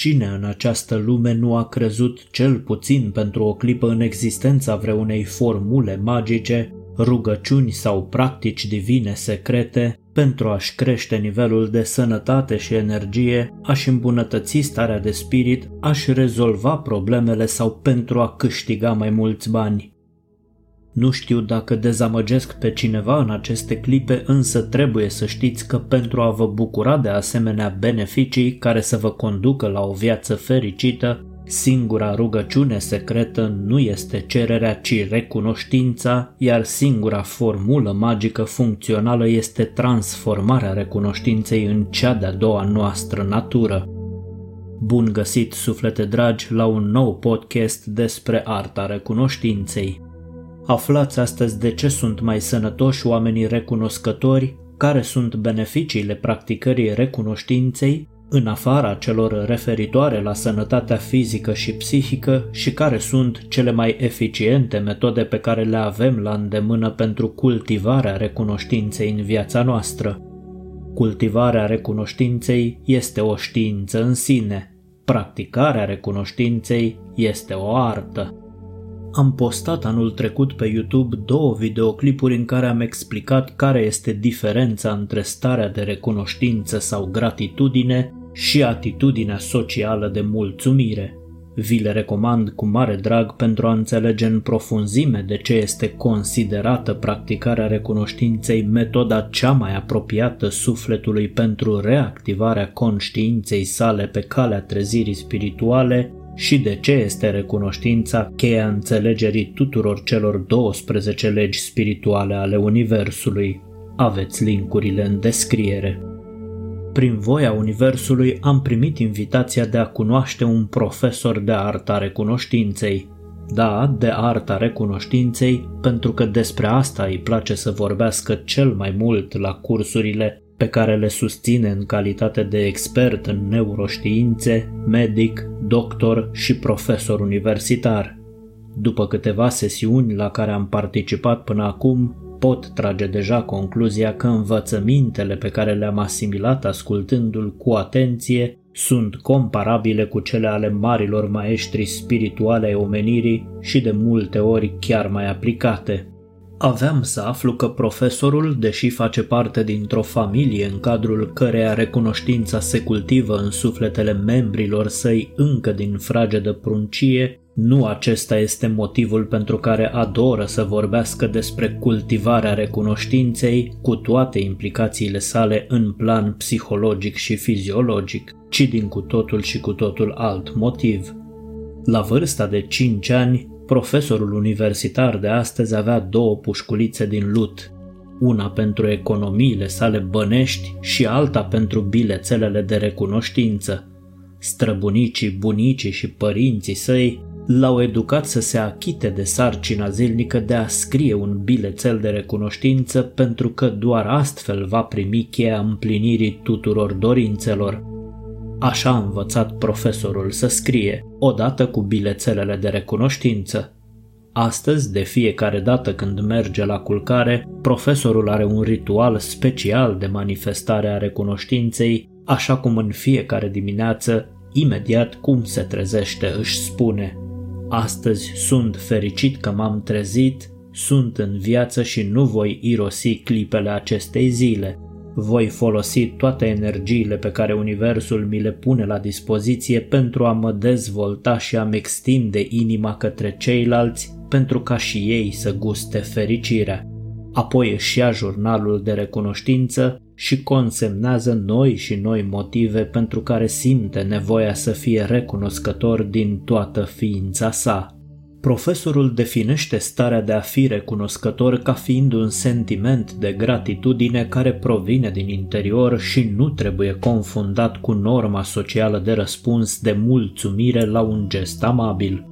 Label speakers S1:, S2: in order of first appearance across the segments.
S1: Cine în această lume nu a crezut cel puțin pentru o clipă în existența vreunei formule magice, rugăciuni sau practici divine secrete pentru a-și crește nivelul de sănătate și energie, a-și îmbunătăți starea de spirit, a-și rezolva problemele sau pentru a câștiga mai mulți bani. Nu știu dacă dezamăgesc pe cineva în aceste clipe, însă trebuie să știți că pentru a vă bucura de asemenea beneficii care să vă conducă la o viață fericită, singura rugăciune secretă nu este cererea, ci recunoștința, iar singura formulă magică funcțională este transformarea recunoștinței în cea de-a doua noastră natură. Bun găsit, suflete dragi, la un nou podcast despre arta recunoștinței. Aflați astăzi de ce sunt mai sănătoși oamenii recunoscători, care sunt beneficiile practicării recunoștinței, în afara celor referitoare la sănătatea fizică și psihică și care sunt cele mai eficiente metode pe care le avem la îndemână pentru cultivarea recunoștinței în viața noastră. Cultivarea recunoștinței este o știință în sine, practicarea recunoștinței este o artă. Am postat anul trecut pe YouTube două videoclipuri în care am explicat care este diferența între starea de recunoștință sau gratitudine și atitudinea socială de mulțumire. Vi le recomand cu mare drag pentru a înțelege în profunzime de ce este considerată practicarea recunoștinței metoda cea mai apropiată sufletului pentru reactivarea conștiinței sale pe calea trezirii spirituale și de ce este recunoștința cheia înțelegerii tuturor celor 12 legi spirituale ale Universului. Aveți linkurile în descriere. Prin voia Universului am primit invitația de a cunoaște un profesor de arta recunoștinței. Da, de arta recunoștinței, pentru că despre asta îi place să vorbească cel mai mult la cursurile pe care le susține în calitate de expert în neuroștiințe, medic, doctor și profesor universitar. După câteva sesiuni la care am participat până acum, pot trage deja concluzia că învățămintele pe care le-am asimilat ascultându-l cu atenție sunt comparabile cu cele ale marilor maestri spirituale ai omenirii și de multe ori chiar mai aplicate. Aveam să aflu că profesorul, deși face parte dintr-o familie în cadrul căreia recunoștința se cultivă în sufletele membrilor săi încă din fragedă pruncie, nu acesta este motivul pentru care adoră să vorbească despre cultivarea recunoștinței cu toate implicațiile sale în plan psihologic și fiziologic, ci din cu totul și cu totul alt motiv. La vârsta de 5 ani, profesorul universitar de astăzi avea două pușculițe din lut, una pentru economiile sale bănești și alta pentru bilețelele de recunoștință. Străbunicii, bunicii și părinții săi l-au educat să se achite de sarcina zilnică de a scrie un bilețel de recunoștință pentru că doar astfel va primi cheia împlinirii tuturor dorințelor. Așa a învățat profesorul să scrie, odată cu bilețelele de recunoștință. Astăzi, de fiecare dată când merge la culcare, profesorul are un ritual special de manifestare a recunoștinței, așa cum în fiecare dimineață, imediat cum se trezește, își spune Astăzi sunt fericit că m-am trezit, sunt în viață și nu voi irosi clipele acestei zile. Voi folosi toate energiile pe care Universul mi le pune la dispoziție pentru a mă dezvolta și a-mi extinde inima către ceilalți pentru ca și ei să guste fericirea. Apoi își ia jurnalul de recunoștință și consemnează noi și noi motive pentru care simte nevoia să fie recunoscător din toată ființa sa. Profesorul definește starea de a fi recunoscător ca fiind un sentiment de gratitudine care provine din interior și nu trebuie confundat cu norma socială de răspuns de mulțumire la un gest amabil.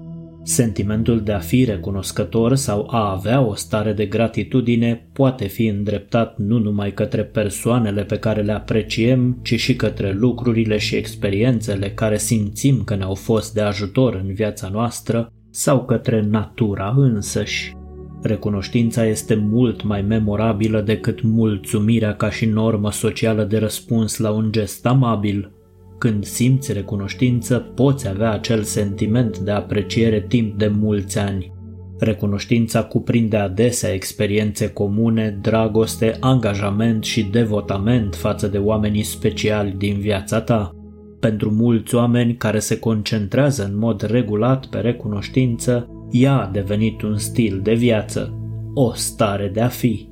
S1: Sentimentul de a fi recunoscător sau a avea o stare de gratitudine poate fi îndreptat nu numai către persoanele pe care le apreciem, ci și către lucrurile și experiențele care simțim că ne-au fost de ajutor în viața noastră sau către natura însăși. Recunoștința este mult mai memorabilă decât mulțumirea ca și normă socială de răspuns la un gest amabil. Când simți recunoștință, poți avea acel sentiment de apreciere timp de mulți ani. Recunoștința cuprinde adesea experiențe comune, dragoste, angajament și devotament față de oamenii speciali din viața ta. Pentru mulți oameni care se concentrează în mod regulat pe recunoștință, ea a devenit un stil de viață, o stare de a fi.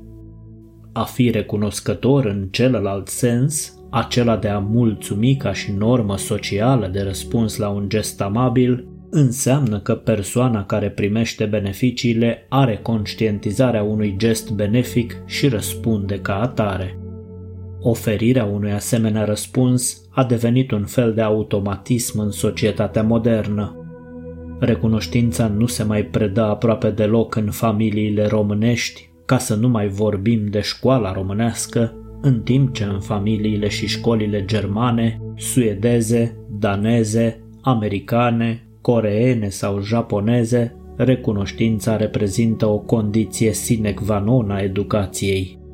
S1: A fi recunoscător în celălalt sens, acela de a mulțumi ca și normă socială de răspuns la un gest amabil, înseamnă că persoana care primește beneficiile are conștientizarea unui gest benefic și răspunde ca atare. Oferirea unui asemenea răspuns a devenit un fel de automatism în societatea modernă. Recunoștința nu se mai predă aproape deloc în familiile românești, ca să nu mai vorbim de școala românească, în timp ce în familiile și școlile germane, suedeze, daneze, americane, coreene sau japoneze, recunoștința reprezintă o condiție sine qua non a educației.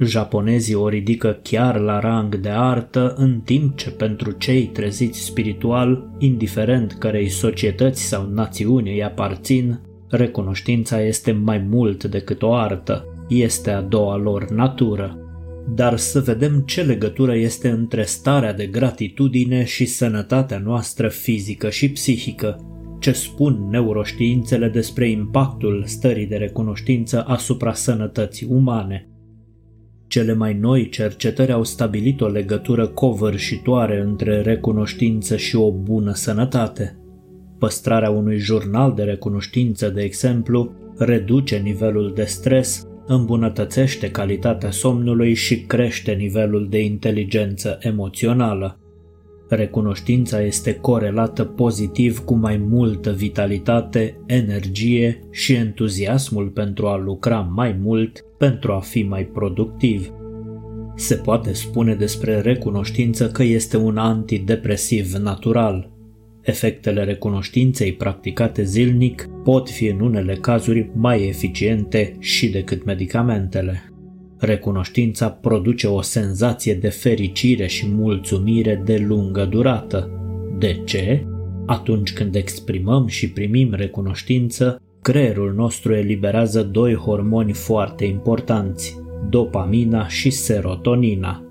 S1: Japonezii o ridică chiar la rang de artă, în timp ce pentru cei treziți spiritual, indiferent cărei societăți sau națiuni îi aparțin, recunoștința este mai mult decât o artă, este a doua lor natură. Dar să vedem ce legătură este între starea de gratitudine și sănătatea noastră fizică și psihică, ce spun neuroștiințele despre impactul stării de recunoștință asupra sănătății umane. Cele mai noi cercetări au stabilit o legătură covârșitoare între recunoștință și o bună sănătate. Păstrarea unui jurnal de recunoștință, de exemplu, reduce nivelul de stres, îmbunătățește calitatea somnului și crește nivelul de inteligență emoțională. Recunoștința este corelată pozitiv cu mai multă vitalitate, energie și entuziasmul pentru a lucra mai mult, pentru a fi mai productiv. Se poate spune despre recunoștință că este un antidepresiv natural. Efectele recunoștinței practicate zilnic pot fi în unele cazuri mai eficiente și decât medicamentele. Recunoștința produce o senzație de fericire și mulțumire de lungă durată. De ce? Atunci când exprimăm și primim recunoștință, creierul nostru eliberează doi hormoni foarte importanți, dopamina și serotonina.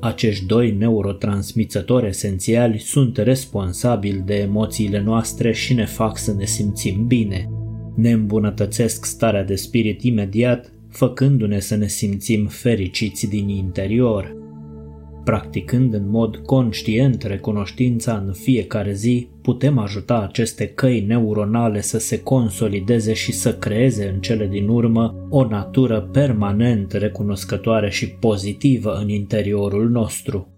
S1: Acești doi neurotransmițători esențiali sunt responsabili de emoțiile noastre și ne fac să ne simțim bine. Ne îmbunătățesc starea de spirit imediat făcându-ne să ne simțim fericiți din interior. Practicând în mod conștient recunoștința în fiecare zi, putem ajuta aceste căi neuronale să se consolideze și să creeze în cele din urmă o natură permanent recunoscătoare și pozitivă în interiorul nostru.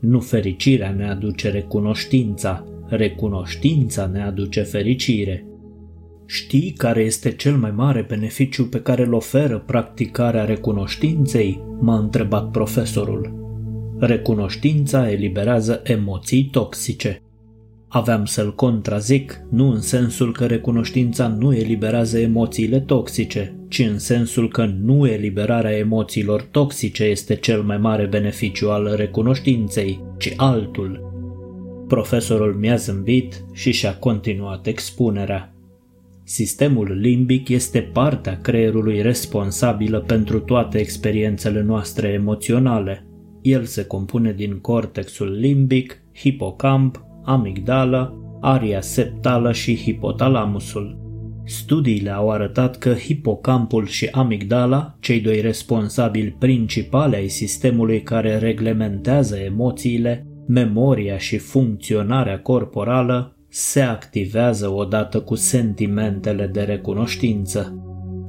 S1: Nu fericirea ne aduce recunoștința, recunoștința ne aduce fericire. Știi care este cel mai mare beneficiu pe care îl oferă practicarea recunoștinței? m-a întrebat profesorul. Recunoștința eliberează emoții toxice. Aveam să-l contrazic, nu în sensul că recunoștința nu eliberează emoțiile toxice, ci în sensul că nu eliberarea emoțiilor toxice este cel mai mare beneficiu al recunoștinței, ci altul. Profesorul mi-a zâmbit și și-a continuat expunerea. Sistemul limbic este partea creierului responsabilă pentru toate experiențele noastre emoționale. El se compune din cortexul limbic, hipocamp, amigdala, aria septală și hipotalamusul. Studiile au arătat că hipocampul și amigdala, cei doi responsabili principali ai sistemului care reglementează emoțiile, memoria și funcționarea corporală, se activează odată cu sentimentele de recunoștință.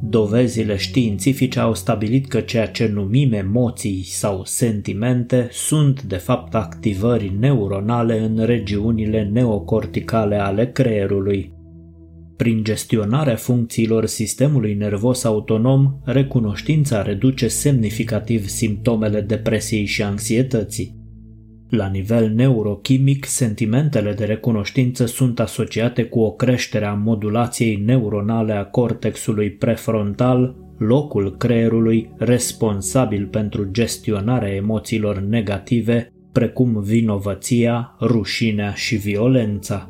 S1: Dovezile științifice au stabilit că ceea ce numim emoții sau sentimente sunt de fapt activări neuronale în regiunile neocorticale ale creierului. Prin gestionarea funcțiilor sistemului nervos autonom, recunoștința reduce semnificativ simptomele depresiei și anxietății. La nivel neurochimic, sentimentele de recunoștință sunt asociate cu o creștere a modulației neuronale a cortexului prefrontal, locul creierului responsabil pentru gestionarea emoțiilor negative, precum vinovăția, rușinea și violența.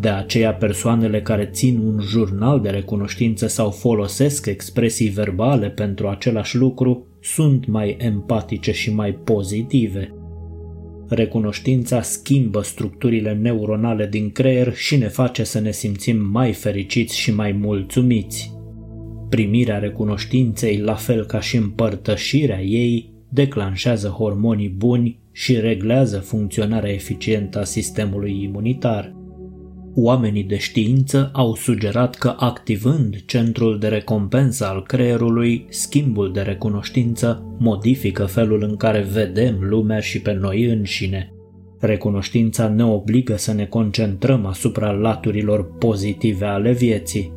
S1: De aceea persoanele care țin un jurnal de recunoștință sau folosesc expresii verbale pentru același lucru sunt mai empatice și mai pozitive. Recunoștința schimbă structurile neuronale din creier și ne face să ne simțim mai fericiți și mai mulțumiți. Primirea recunoștinței, la fel ca și împărtășirea ei, declanșează hormonii buni și reglează funcționarea eficientă a sistemului imunitar. Oamenii de știință au sugerat că activând centrul de recompensă al creierului, schimbul de recunoștință modifică felul în care vedem lumea și pe noi înșine. Recunoștința ne obligă să ne concentrăm asupra laturilor pozitive ale vieții.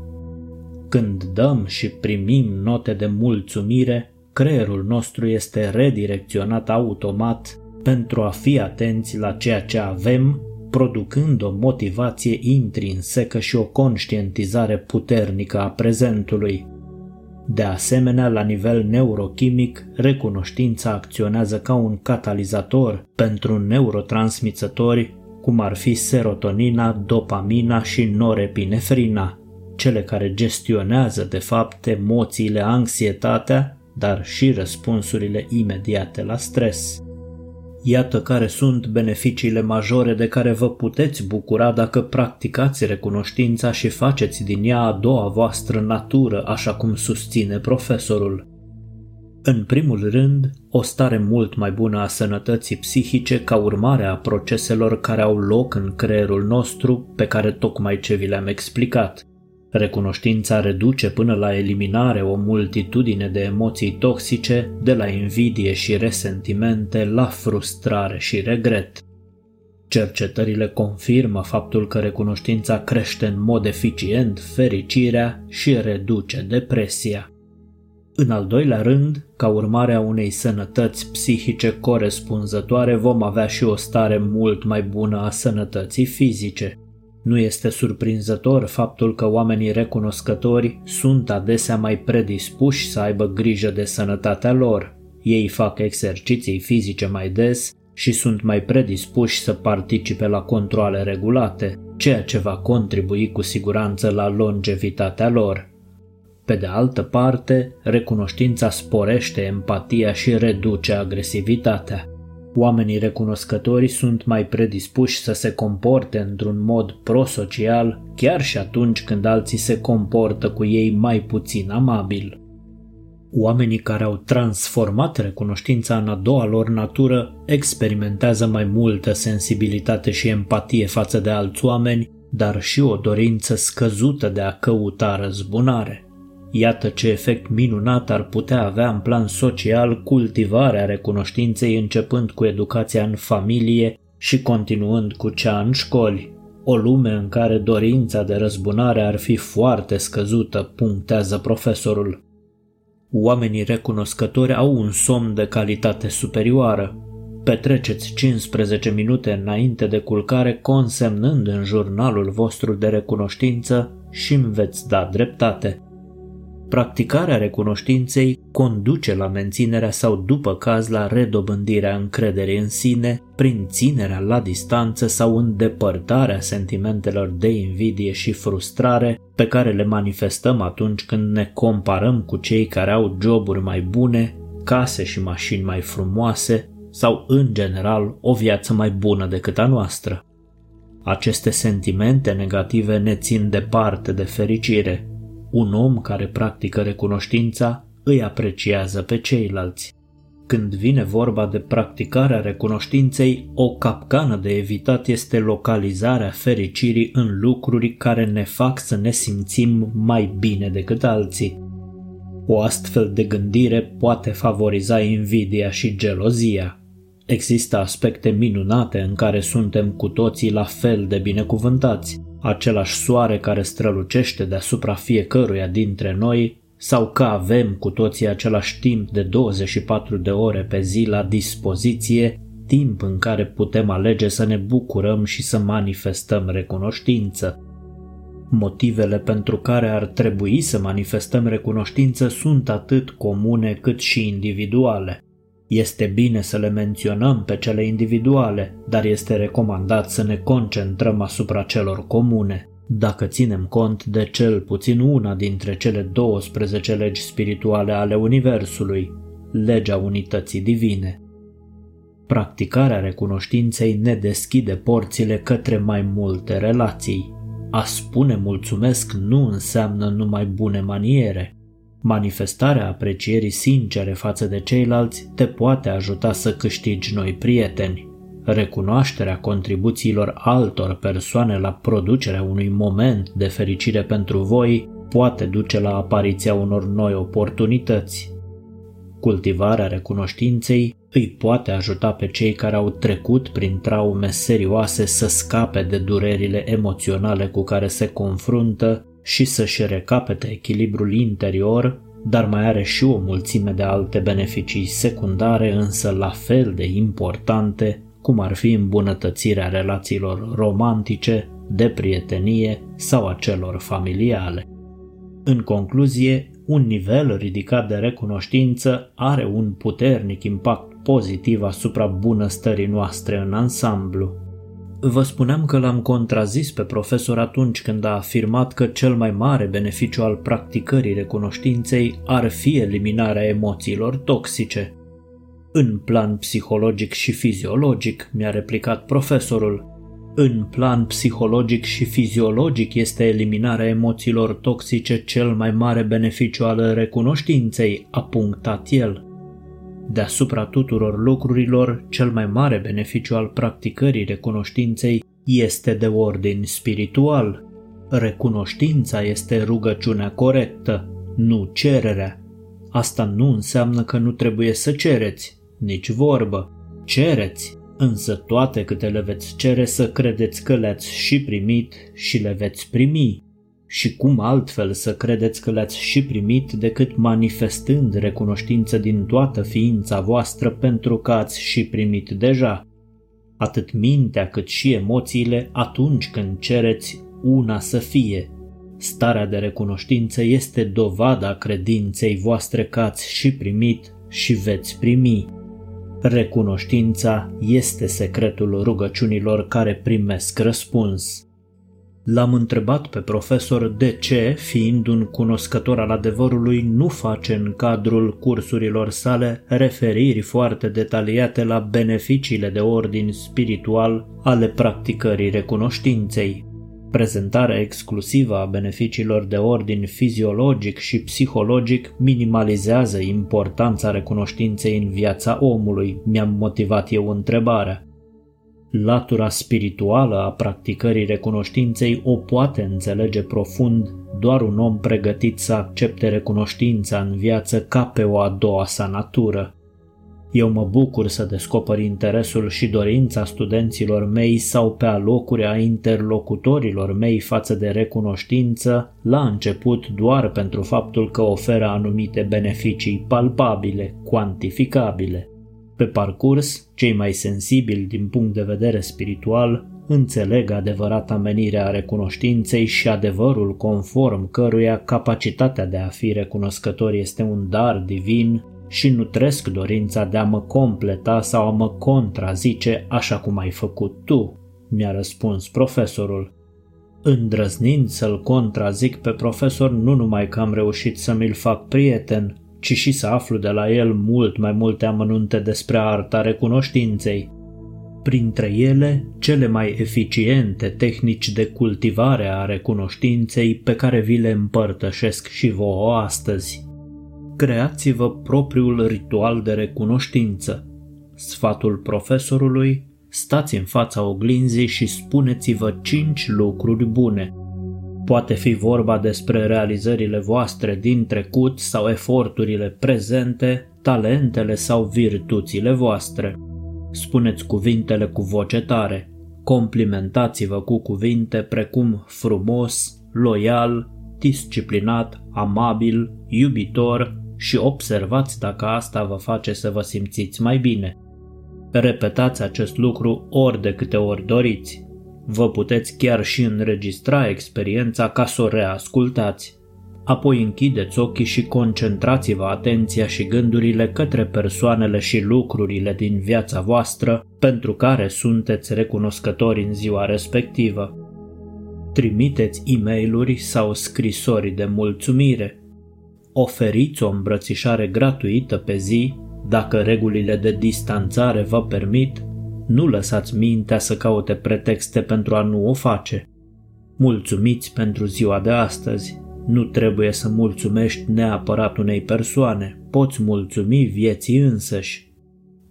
S1: Când dăm și primim note de mulțumire, creierul nostru este redirecționat automat pentru a fi atenți la ceea ce avem producând o motivație intrinsecă și o conștientizare puternică a prezentului. De asemenea, la nivel neurochimic, recunoștința acționează ca un catalizator pentru neurotransmițători, cum ar fi serotonina, dopamina și norepinefrina, cele care gestionează de fapt emoțiile, anxietatea, dar și răspunsurile imediate la stres. Iată care sunt beneficiile majore de care vă puteți bucura dacă practicați recunoștința și faceți din ea a doua voastră natură, așa cum susține profesorul. În primul rând, o stare mult mai bună a sănătății psihice ca urmare a proceselor care au loc în creierul nostru, pe care tocmai ce vi le-am explicat. Recunoștința reduce până la eliminare o multitudine de emoții toxice, de la invidie și resentimente la frustrare și regret. Cercetările confirmă faptul că recunoștința crește în mod eficient fericirea și reduce depresia. În al doilea rând, ca urmare a unei sănătăți psihice corespunzătoare, vom avea și o stare mult mai bună a sănătății fizice. Nu este surprinzător faptul că oamenii recunoscători sunt adesea mai predispuși să aibă grijă de sănătatea lor. Ei fac exerciții fizice mai des și sunt mai predispuși să participe la controle regulate, ceea ce va contribui cu siguranță la longevitatea lor. Pe de altă parte, recunoștința sporește empatia și reduce agresivitatea. Oamenii recunoscători sunt mai predispuși să se comporte într-un mod prosocial chiar și atunci când alții se comportă cu ei mai puțin amabil. Oamenii care au transformat recunoștința în a doua lor natură experimentează mai multă sensibilitate și empatie față de alți oameni, dar și o dorință scăzută de a căuta răzbunare. Iată ce efect minunat ar putea avea în plan social cultivarea recunoștinței începând cu educația în familie și continuând cu cea în școli. O lume în care dorința de răzbunare ar fi foarte scăzută, punctează profesorul. Oamenii recunoscători au un somn de calitate superioară. Petreceți 15 minute înainte de culcare consemnând în jurnalul vostru de recunoștință și îmi veți da dreptate. Practicarea recunoștinței conduce la menținerea sau, după caz, la redobândirea încrederii în sine, prin ținerea la distanță sau îndepărtarea sentimentelor de invidie și frustrare pe care le manifestăm atunci când ne comparăm cu cei care au joburi mai bune, case și mașini mai frumoase sau, în general, o viață mai bună decât a noastră. Aceste sentimente negative ne țin departe de fericire un om care practică recunoștința îi apreciază pe ceilalți. Când vine vorba de practicarea recunoștinței, o capcană de evitat este localizarea fericirii în lucruri care ne fac să ne simțim mai bine decât alții. O astfel de gândire poate favoriza invidia și gelozia. Există aspecte minunate în care suntem cu toții la fel de binecuvântați, același soare care strălucește deasupra fiecăruia dintre noi sau că avem cu toții același timp de 24 de ore pe zi la dispoziție, timp în care putem alege să ne bucurăm și să manifestăm recunoștință. Motivele pentru care ar trebui să manifestăm recunoștință sunt atât comune cât și individuale. Este bine să le menționăm pe cele individuale, dar este recomandat să ne concentrăm asupra celor comune. Dacă ținem cont de cel puțin una dintre cele 12 legi spirituale ale Universului, legea unității divine. Practicarea recunoștinței ne deschide porțile către mai multe relații. A spune mulțumesc nu înseamnă numai bune maniere. Manifestarea aprecierii sincere față de ceilalți te poate ajuta să câștigi noi prieteni. Recunoașterea contribuțiilor altor persoane la producerea unui moment de fericire pentru voi poate duce la apariția unor noi oportunități. Cultivarea recunoștinței îi poate ajuta pe cei care au trecut prin traume serioase să scape de durerile emoționale cu care se confruntă și să-și recapete echilibrul interior, dar mai are și o mulțime de alte beneficii secundare, însă la fel de importante, cum ar fi îmbunătățirea relațiilor romantice, de prietenie sau a celor familiale. În concluzie, un nivel ridicat de recunoștință are un puternic impact pozitiv asupra bunăstării noastre în ansamblu. Vă spuneam că l-am contrazis pe profesor atunci când a afirmat că cel mai mare beneficiu al practicării recunoștinței ar fi eliminarea emoțiilor toxice. În plan psihologic și fiziologic, mi-a replicat profesorul, în plan psihologic și fiziologic este eliminarea emoțiilor toxice cel mai mare beneficiu al recunoștinței, a punctat el. Deasupra tuturor lucrurilor, cel mai mare beneficiu al practicării recunoștinței este de ordin spiritual. Recunoștința este rugăciunea corectă, nu cererea. Asta nu înseamnă că nu trebuie să cereți, nici vorbă. Cereți, însă toate câte le veți cere să credeți că le-ați și primit și le veți primi. Și cum altfel să credeți că le-ați și primit decât manifestând recunoștință din toată ființa voastră pentru că ați și primit deja? Atât mintea cât și emoțiile atunci când cereți una să fie. Starea de recunoștință este dovada credinței voastre că ați și primit și veți primi. Recunoștința este secretul rugăciunilor care primesc răspuns. L-am întrebat pe profesor de ce, fiind un cunoscător al adevărului, nu face în cadrul cursurilor sale referiri foarte detaliate la beneficiile de ordin spiritual ale practicării recunoștinței. Prezentarea exclusivă a beneficiilor de ordin fiziologic și psihologic minimalizează importanța recunoștinței în viața omului, mi-am motivat eu întrebarea. Latura spirituală a practicării recunoștinței o poate înțelege profund doar un om pregătit să accepte recunoștința în viață ca pe o a doua sa natură. Eu mă bucur să descoper interesul și dorința studenților mei sau pe alocuri a interlocutorilor mei față de recunoștință, la început doar pentru faptul că oferă anumite beneficii palpabile, cuantificabile. Pe parcurs, cei mai sensibili din punct de vedere spiritual înțeleg adevărata menire a recunoștinței și adevărul conform căruia capacitatea de a fi recunoscător este un dar divin și nutresc dorința de a mă completa sau a mă contrazice așa cum ai făcut tu, mi-a răspuns profesorul. Îndrăznind să-l contrazic pe profesor, nu numai că am reușit să mi-l fac prieten, ci și să aflu de la el mult mai multe amănunte despre arta recunoștinței. Printre ele, cele mai eficiente tehnici de cultivare a recunoștinței pe care vi le împărtășesc și vouă astăzi creați-vă propriul ritual de recunoștință. Sfatul profesorului, stați în fața oglinzii și spuneți-vă cinci lucruri bune. Poate fi vorba despre realizările voastre din trecut sau eforturile prezente, talentele sau virtuțile voastre. Spuneți cuvintele cu voce tare. Complimentați-vă cu cuvinte precum frumos, loial, disciplinat, amabil, iubitor, și observați dacă asta vă face să vă simțiți mai bine. Repetați acest lucru ori de câte ori doriți. Vă puteți chiar și înregistra experiența ca să o reascultați. apoi închideți ochii și concentrați-vă atenția și gândurile către persoanele și lucrurile din viața voastră pentru care sunteți recunoscători în ziua respectivă. Trimiteți e mail sau scrisori de mulțumire. Oferiți o îmbrățișare gratuită pe zi, dacă regulile de distanțare vă permit, nu lăsați mintea să caute pretexte pentru a nu o face. Mulțumiți pentru ziua de astăzi, nu trebuie să mulțumești neapărat unei persoane, poți mulțumi vieții însăși.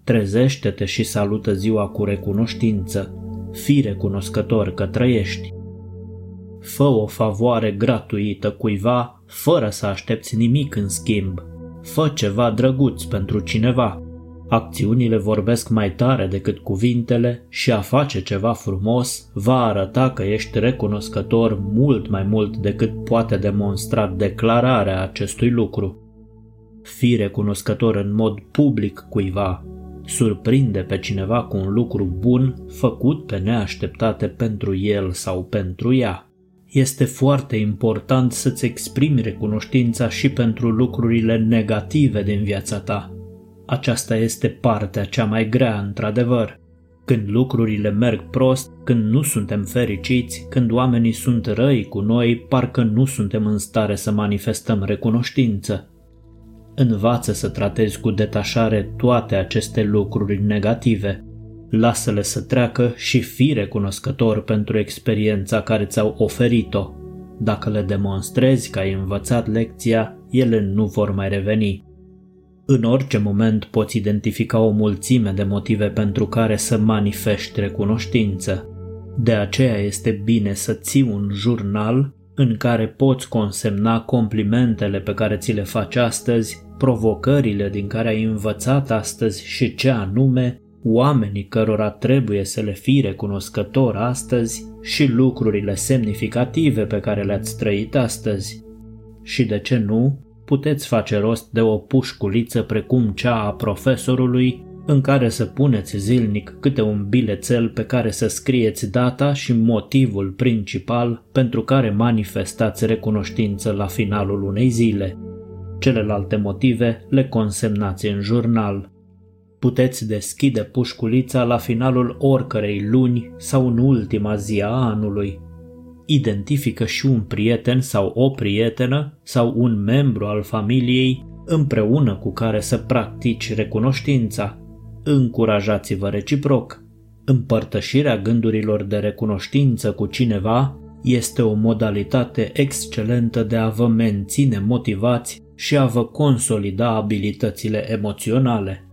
S1: Trezește-te și salută ziua cu recunoștință. Fii recunoscător că trăiești. Fă o favoare gratuită cuiva fără să aștepți nimic în schimb. Fă ceva drăguț pentru cineva. Acțiunile vorbesc mai tare decât cuvintele și a face ceva frumos va arăta că ești recunoscător mult mai mult decât poate demonstra declararea acestui lucru. Fii recunoscător în mod public cuiva. Surprinde pe cineva cu un lucru bun făcut pe neașteptate pentru el sau pentru ea. Este foarte important să-ți exprimi recunoștința și pentru lucrurile negative din viața ta aceasta este partea cea mai grea, într-adevăr. Când lucrurile merg prost, când nu suntem fericiți, când oamenii sunt răi cu noi, parcă nu suntem în stare să manifestăm recunoștință. Învață să tratezi cu detașare toate aceste lucruri negative. Lasă-le să treacă și fii recunoscător pentru experiența care ți-au oferit-o. Dacă le demonstrezi că ai învățat lecția, ele nu vor mai reveni. În orice moment poți identifica o mulțime de motive pentru care să manifesti recunoștință. De aceea este bine să ții un jurnal în care poți consemna complimentele pe care ți le faci astăzi, provocările din care ai învățat astăzi și ce anume, oamenii cărora trebuie să le fii recunoscător astăzi și lucrurile semnificative pe care le-ați trăit astăzi. Și de ce nu, puteți face rost de o pușculiță precum cea a profesorului, în care să puneți zilnic câte un bilețel pe care să scrieți data și motivul principal pentru care manifestați recunoștință la finalul unei zile. Celelalte motive le consemnați în jurnal. Puteți deschide pușculița la finalul oricărei luni sau în ultima zi a anului identifică și un prieten sau o prietenă sau un membru al familiei împreună cu care să practici recunoștința. Încurajați-vă reciproc. Împărtășirea gândurilor de recunoștință cu cineva este o modalitate excelentă de a vă menține motivați și a vă consolida abilitățile emoționale.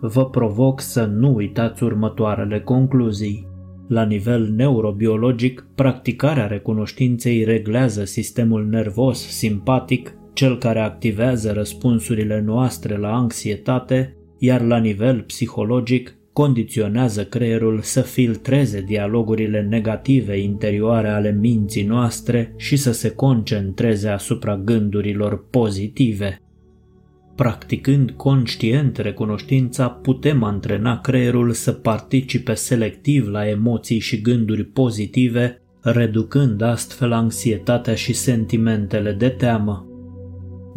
S1: Vă provoc să nu uitați următoarele concluzii. La nivel neurobiologic, practicarea recunoștinței reglează sistemul nervos simpatic, cel care activează răspunsurile noastre la anxietate, iar la nivel psihologic, condiționează creierul să filtreze dialogurile negative interioare ale minții noastre și să se concentreze asupra gândurilor pozitive. Practicând conștient recunoștința, putem antrena creierul să participe selectiv la emoții și gânduri pozitive, reducând astfel anxietatea și sentimentele de teamă.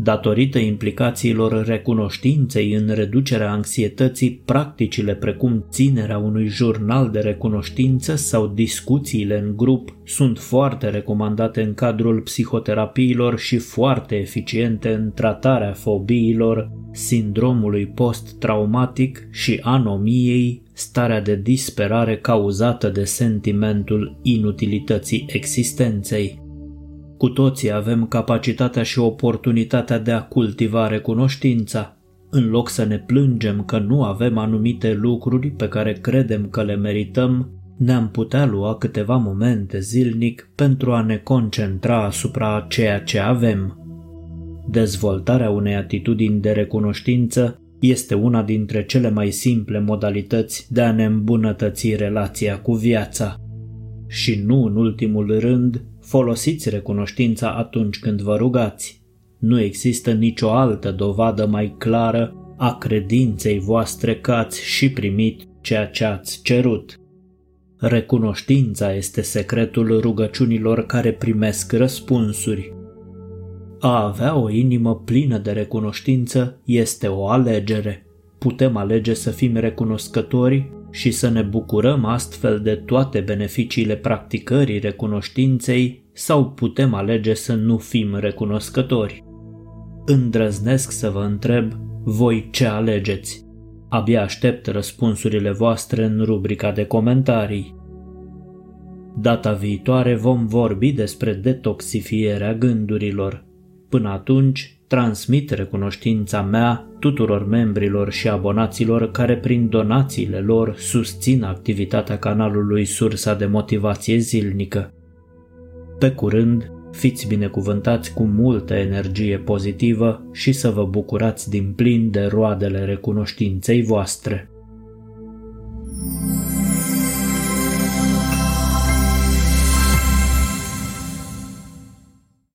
S1: Datorită implicațiilor recunoștinței în reducerea anxietății, practicile precum ținerea unui jurnal de recunoștință sau discuțiile în grup sunt foarte recomandate în cadrul psihoterapiilor și foarte eficiente în tratarea fobiilor, sindromului post-traumatic și anomiei, starea de disperare cauzată de sentimentul inutilității existenței. Cu toții avem capacitatea și oportunitatea de a cultiva recunoștința. În loc să ne plângem că nu avem anumite lucruri pe care credem că le merităm, ne-am putea lua câteva momente zilnic pentru a ne concentra asupra ceea ce avem. Dezvoltarea unei atitudini de recunoștință este una dintre cele mai simple modalități de a ne îmbunătăți relația cu viața. Și nu în ultimul rând, Folosiți recunoștința atunci când vă rugați. Nu există nicio altă dovadă mai clară a credinței voastre că ați și primit ceea ce ați cerut. Recunoștința este secretul rugăciunilor care primesc răspunsuri. A avea o inimă plină de recunoștință este o alegere. Putem alege să fim recunoscători și să ne bucurăm astfel de toate beneficiile practicării recunoștinței sau putem alege să nu fim recunoscători. Îndrăznesc să vă întreb, voi ce alegeți? Abia aștept răspunsurile voastre în rubrica de comentarii. Data viitoare vom vorbi despre detoxifierea gândurilor. Până atunci, transmit recunoștința mea tuturor membrilor și abonaților care prin donațiile lor susțin activitatea canalului Sursa de Motivație Zilnică. Pe curând, fiți binecuvântați cu multă energie pozitivă și să vă bucurați din plin de roadele recunoștinței voastre.